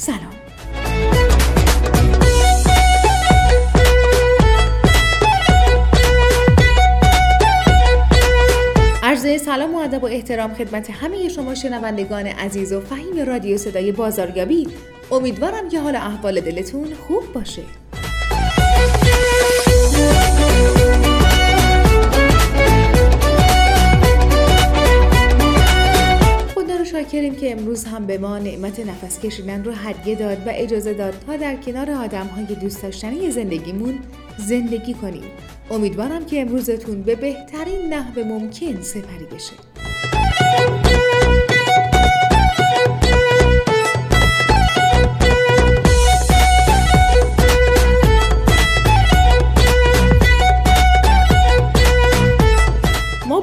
سلام. عرض سلام و ادب و احترام خدمت همه شما شنوندگان عزیز و فهیم رادیو صدای بازاریابی. امیدوارم که حال احوال دلتون خوب باشه. شاکریم که امروز هم به ما نعمت نفس کشیدن رو هدیه داد و اجازه داد تا در کنار آدم های دوست داشتنی زندگیمون زندگی کنیم. امیدوارم که امروزتون به بهترین نحو ممکن سپری بشه.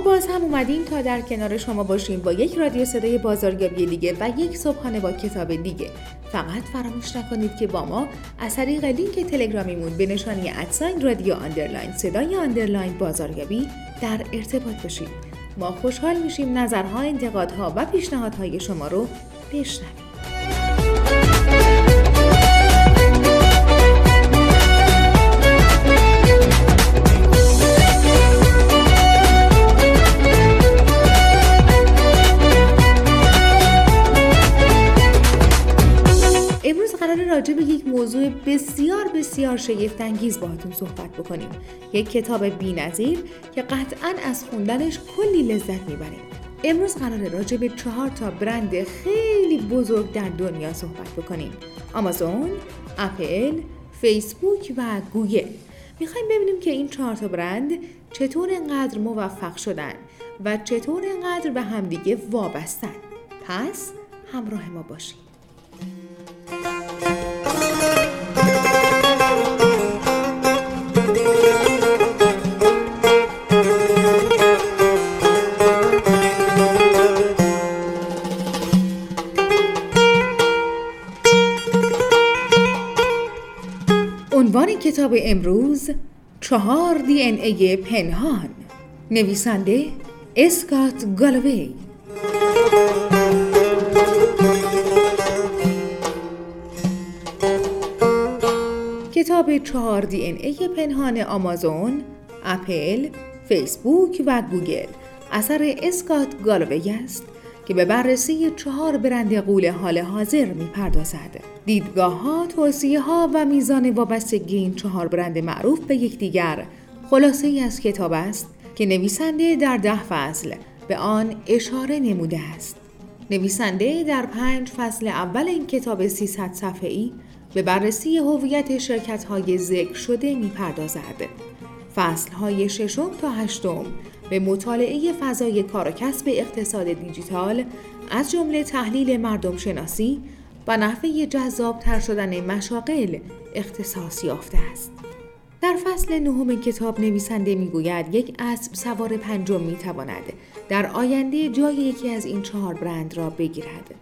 باز هم اومدیم تا در کنار شما باشیم با یک رادیو صدای بازاریابی دیگه و یک صبحانه با کتاب دیگه. فقط فراموش نکنید که با ما از طریق لینک تلگرامیمون به نشانی at sign رادیو underline صدای underline بازاریابی در ارتباط باشید. ما خوشحال میشیم نظرها انتقادها و پیشنهادهای شما رو بشنویم. موضوع بسیار بسیار شگفتانگیز باهاتون صحبت بکنیم. یک کتاب بی‌نظیر که قطعا از خوندنش کلی لذت می‌بریم امروز قرار راجع به چهار تا برند خیلی بزرگ در دنیا صحبت بکنیم. آمازون، اپل، فیسبوک و گوگل. می‌خوایم ببینیم که این چهار تا برند چطور انقدر موفق شدن و چطور انقدر به همدیگه وابستن. پس همراه ما باشید. کتاب امروز چهار دی ان ای پنهان نویسنده اسکات گالوی. کتاب چهار دی ان ای پنهان آمازون، اپل، فیسبوک و گوگل اثر اسکات گالوی است. که به بررسی چهار برند قول حال حاضر می‌پردازد. دیدگاه ها، توصیه ها و میزان وابستگی این چهار برند معروف به یکدیگر خلاصه ای از کتاب است که نویسنده در ده فصل به آن اشاره نموده است. نویسنده در پنج فصل اول این کتاب 300 صفحه‌ای به بررسی هویت شرکت های ذکر شده می‌پردازد. فصل های ششم تا هشتم به مطالعه فضای کار و کسب اقتصاد دیجیتال از جمله تحلیل مردم شناسی و نحوه جذاب تر شدن مشاغل اختصاص یافته است. در فصل نهم کتاب نویسنده می‌گوید یک اسب سوار پنجم می‌تواند در آینده جای یکی از این چهار برند را بگیرد.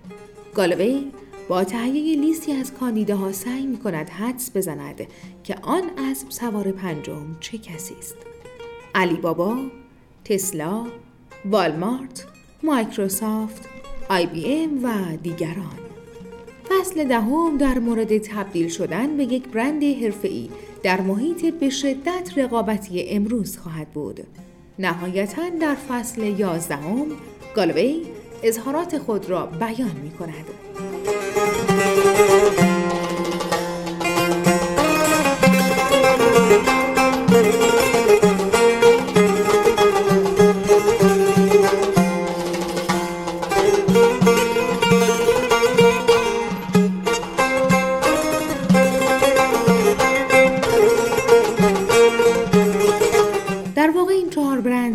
گالوی با تهیه لیستی از کاندیداها سعی می کند حدس بزند که آن اسب سوار پنجم چه کسی است. علی بابا، تسلا، والمارت، مایکروسافت، آی بی ام و دیگران. فصل دهم در مورد تبدیل شدن به یک برند حرفه‌ای در محیط به شدت رقابتی امروز خواهد بود. نهایتا در فصل یازدهم گالوی اظهارات خود را بیان می کند.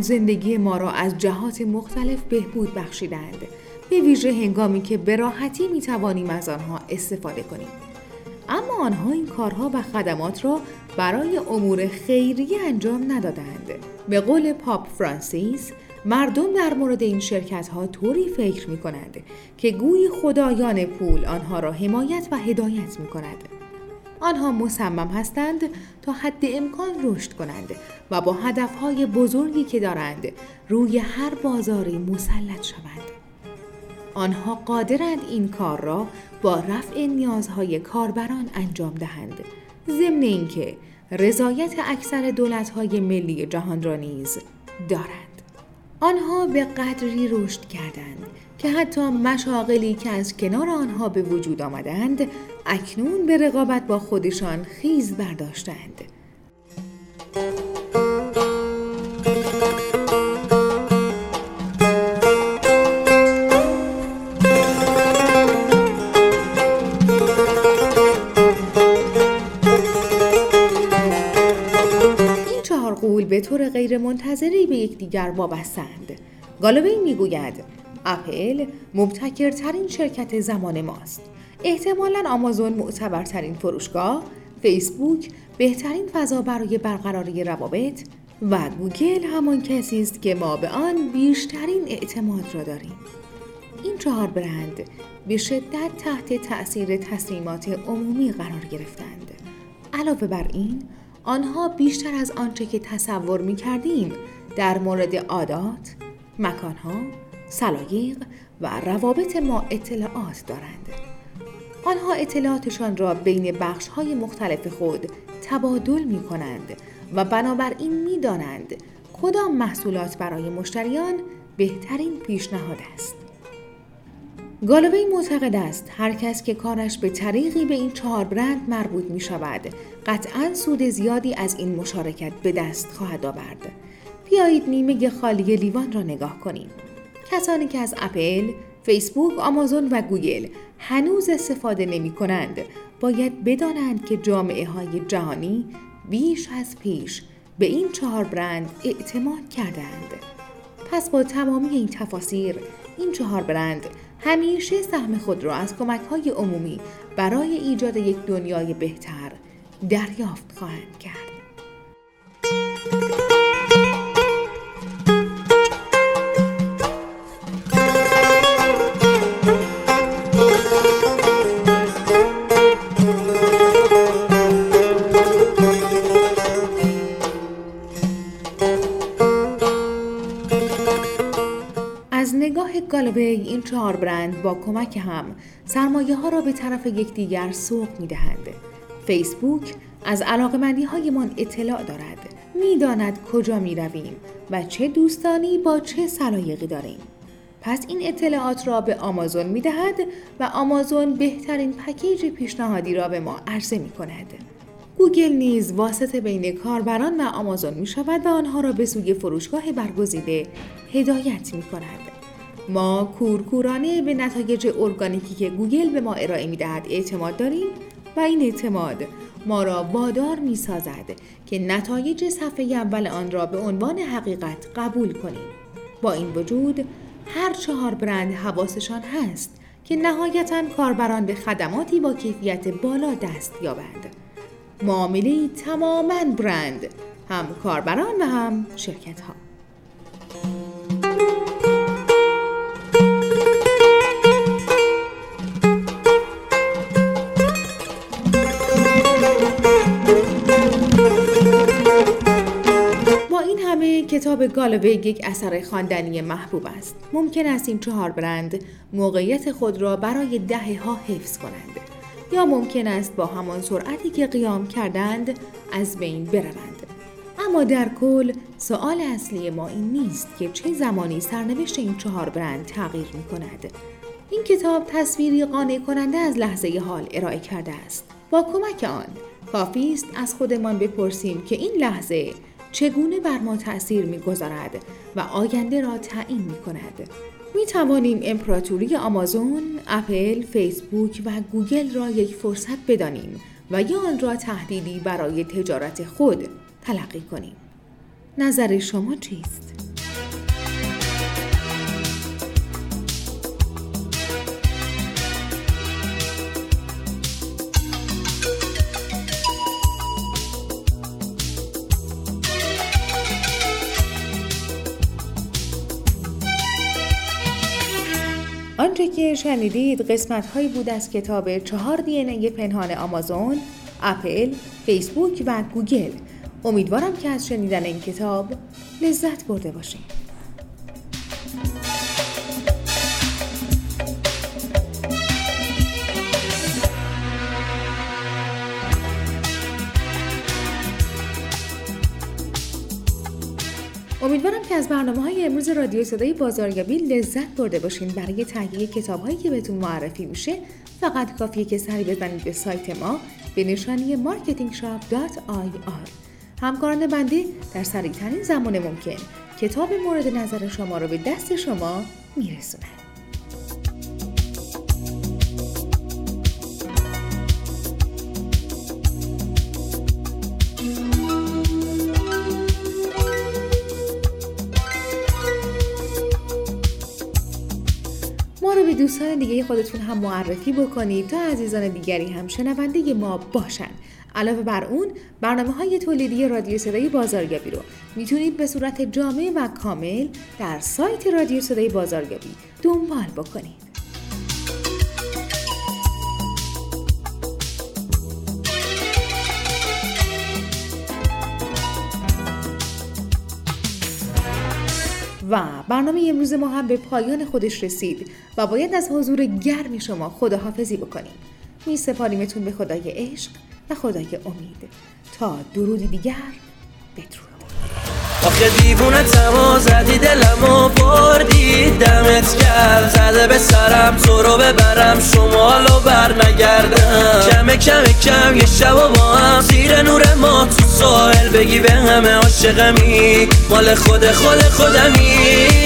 زندگی ما را از جهات مختلف بهبود بخشیدند به ویژه هنگامی که به راحتی می توانیم از آنها استفاده کنیم. اما آنها این کارها و خدمات را برای امور خیریه انجام ندادند. به قول پاپ فرانسیس مردم در مورد این شرکت ها طوری فکر می کنند که گوی خدایان پول آنها را حمایت و هدایت می کند. آنها مصمم هستند تا حد امکان رشد کنند و با هدفهای بزرگی که دارند روی هر بازاری مسلط شوند. آنها قادرند این کار را با رفع نیازهای کاربران انجام دهند. ضمن اینکه رضایت اکثر دولت‌های ملی جهان را نیز دارند. آنها به قدری رشد کردند که حتی مشاغلی که از کنار آنها به وجود آمدند اکنون به رقابت با خودشان خیز برداشتند. به طور غیرمنتظری به یکدیگر وابستند. گالوی می‌گوید اپل مبتکرترین شرکت زمان ماست. احتمالا آمازون معتبرترین فروشگاه، فیسبوک بهترین فضا برای برقراری روابط و گوگل همان کسی است که ما به آن بیشترین اعتماد را داریم. این چهار برند به شدت تحت تأثیر تصمیمات عمومی قرار گرفتند. علاوه بر این، آنها بیشتر از آنچه که تصور می کردیم در مورد عادات، مکانها، سلایق و روابط ما اطلاعات دارند. آنها اطلاعاتشان را بین بخش های مختلف خود تبادل می کنند و بنابراین می دانند کدام محصولات برای مشتریان بهترین پیشنهاد است. گالوی معتقد است هر کس که کارش به طریقی به این چهار برند مربوط می شود قطعا سود زیادی از این مشارکت به دست خواهد آورد. بیایید نیمه خالی لیوان را نگاه کنیم. کسانی که از اپل، فیسبوک، آمازون و گوگل هنوز استفاده نمی کنند باید بدانند که جامعه های جهانی بیش از پیش به این چهار برند اعتماد کردند. پس با تمامی این تفاسیر این چهار برند همیشه سهم خود را از کمک های عمومی برای ایجاد یک دنیای بهتر دریافت خواهند کرد. گالوی این چهار برند با کمک هم سرمایه ها را به طرف یکدیگر سوق می دهند. فیسبوک از علاقمندی هایمان اطلاع دارد. می‌داند کجا می رویم و چه دوستانی با چه سلایقی داریم. پس این اطلاعات را به آمازون می دهد و آمازون بهترین پکیج پیشنهادی را به ما عرضه می کند. گوگل نیز واسطه بین کاربران و آمازون می شود و آنها را به سوی فروشگاه برگزیده هدایت می کند. ما کورکورانه به نتایج ارگانیکی که گوگل به ما ارائه می دهد اعتماد داریم و این اعتماد ما را وادار می سازد که نتایج صفحه اول آن را به عنوان حقیقت قبول کنیم. با این وجود هر چهار برند حواسشان هست که نهایتا کاربران به خدماتی با کیفیت بالا دست یابند. معامله تماما برند هم کاربران و هم شرکت ها. کتاب گالویگ یک اثر خواندنی محبوب است. ممکن است این چهار برند موقعیت خود را برای دهه ها حفظ کنند یا ممکن است با همان سرعتی که قیام کردند از بین بروند. اما در کل سوال اصلی ما این نیست که چه زمانی سرنوشت این چهار برند تغییر می کند. این کتاب تصویری قانع کننده از لحظه حال ارائه کرده است. با کمک آن کافی است از خودمان بپرسیم که این لحظه چگونه بر ما تأثیر می‌گذارد و آینده را تعیین می کند. می توانیم امپراتوری آمازون، اپل، فیسبوک و گوگل را یک فرصت بدانیم و یا آن را تهدیدی برای تجارت خود تلقی کنیم. نظر شما چیست؟ آنچه که شنیدید قسمت هایی بود از کتاب چهار دی پنهان آمازون، اپل، فیسبوک و گوگل. امیدوارم که از شنیدن این کتاب لذت برده باشید. امیدوارم که از برنامه های امروز رادیو صدای بازاریابی لذت برده باشین. برای تهیه کتاب هایی که بهتون معرفی میشه فقط کافیه که سری بزنید به سایت ما به نشانی marketingshop.ir همکاران بنده در سریعترین زمان ممکن کتاب مورد نظر شما رو به دست شما میرسونند دوستان دیگه خودتون هم معرفی بکنید تا عزیزان دیگری هم شنونده ما باشن. علاوه بر اون برنامه های تولیدی رادیو صدای بازاریابی رو می‌تونید به صورت جامع و کامل در سایت رادیو صدای بازاریابی دنبال بکنید. و برنامه امروز ما هم به پایان خودش رسید و باید از حضور گرم شما خداحافظی بکنیم. می سپاریمتون به خدای عشق و خدای امید. تا درودی دیگر بدرود. آخه دیوونه تما زدی دلمو بردی دمت کرد زده به سرم تو رو ببرم شمالو بر نگردم کم کم کم یه شب با هم زیر نور ما تو ساحل بگی به همه عاشقمی مال خود خود خودمی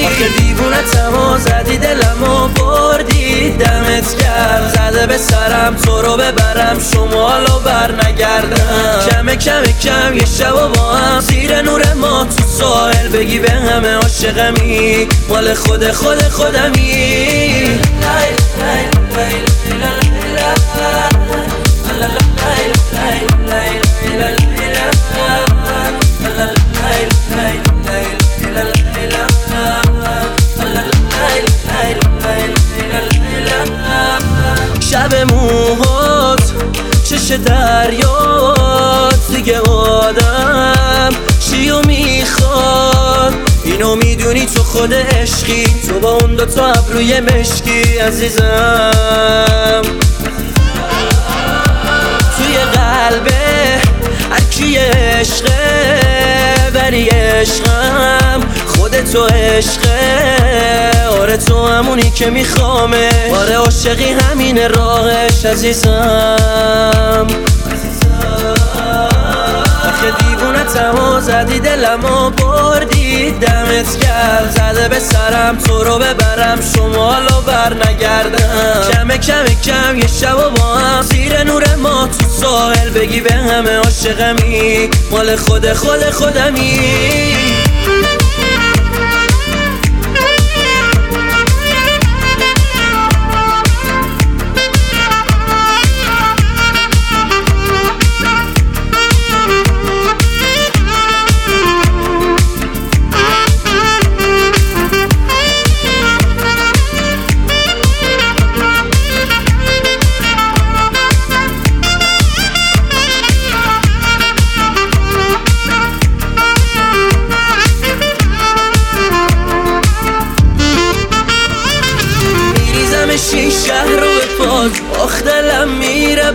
آخه دیوونه تما زدی دلمو بردی دمت کرد زده به سرم تو رو ببرم شمالو بر نگردم کم کم کم یه شب و با هم زیر نور ما تو سوال بگی به همه عاشقمی مال خود خود خودمی خود عشقی. تو با اون دو تا ابروی مشکی عزیزم. توی قلبه هرکی عشقه ولی عشقم خودتو عشقه آره تو همونی که میخوامه آره عاشقی همین راهش عزیزم. تما زدی دلمو بردی. دمت کرد زده به سرم تو رو ببرم. شمالو بر نگردم. کم کم کم یه شب و با هم. زیر نور ما تو ساحل بگی به همه عاشقمی. مال خود خود خودمی.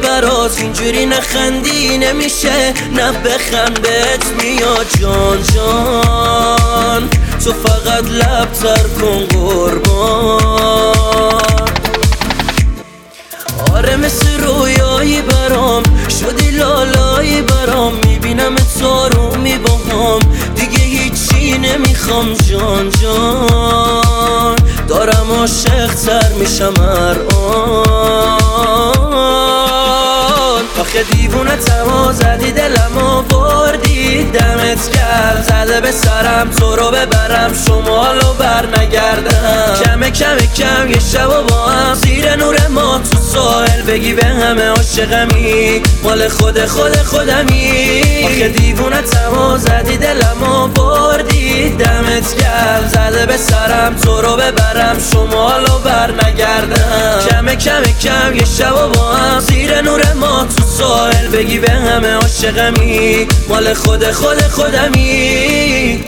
برات اینجوری نخندی نمیشه. نه بخند بهت میاد. جان جان تو فقط لب تر کن قربان. آره مثل رویایی برام. شدی لالایی برام. می‌بینم تو میباهم. دیگه هیچی نمی‌خوام. جان جان دارم عاشق تر میشم هر آخه دیوونه تما زدی دلمو بردی. دمت کرد زده به سرم تو رو ببرم. شمالو بر نگردم کم کم کم یه شب و با هم. زیر نور ما تو ساحل بگی به همه عاشقمی. مال خود خود خودمی. آخه دیوونه تما زدی دلمو بردی. دمت گرم زده به سرم تو رو ببرم. شمال و بر نگردم. کم کم کم یه شب با هم. زیر نور ما تو ساحل. بگی به همه عاشقمی. مال خود خود خودمی.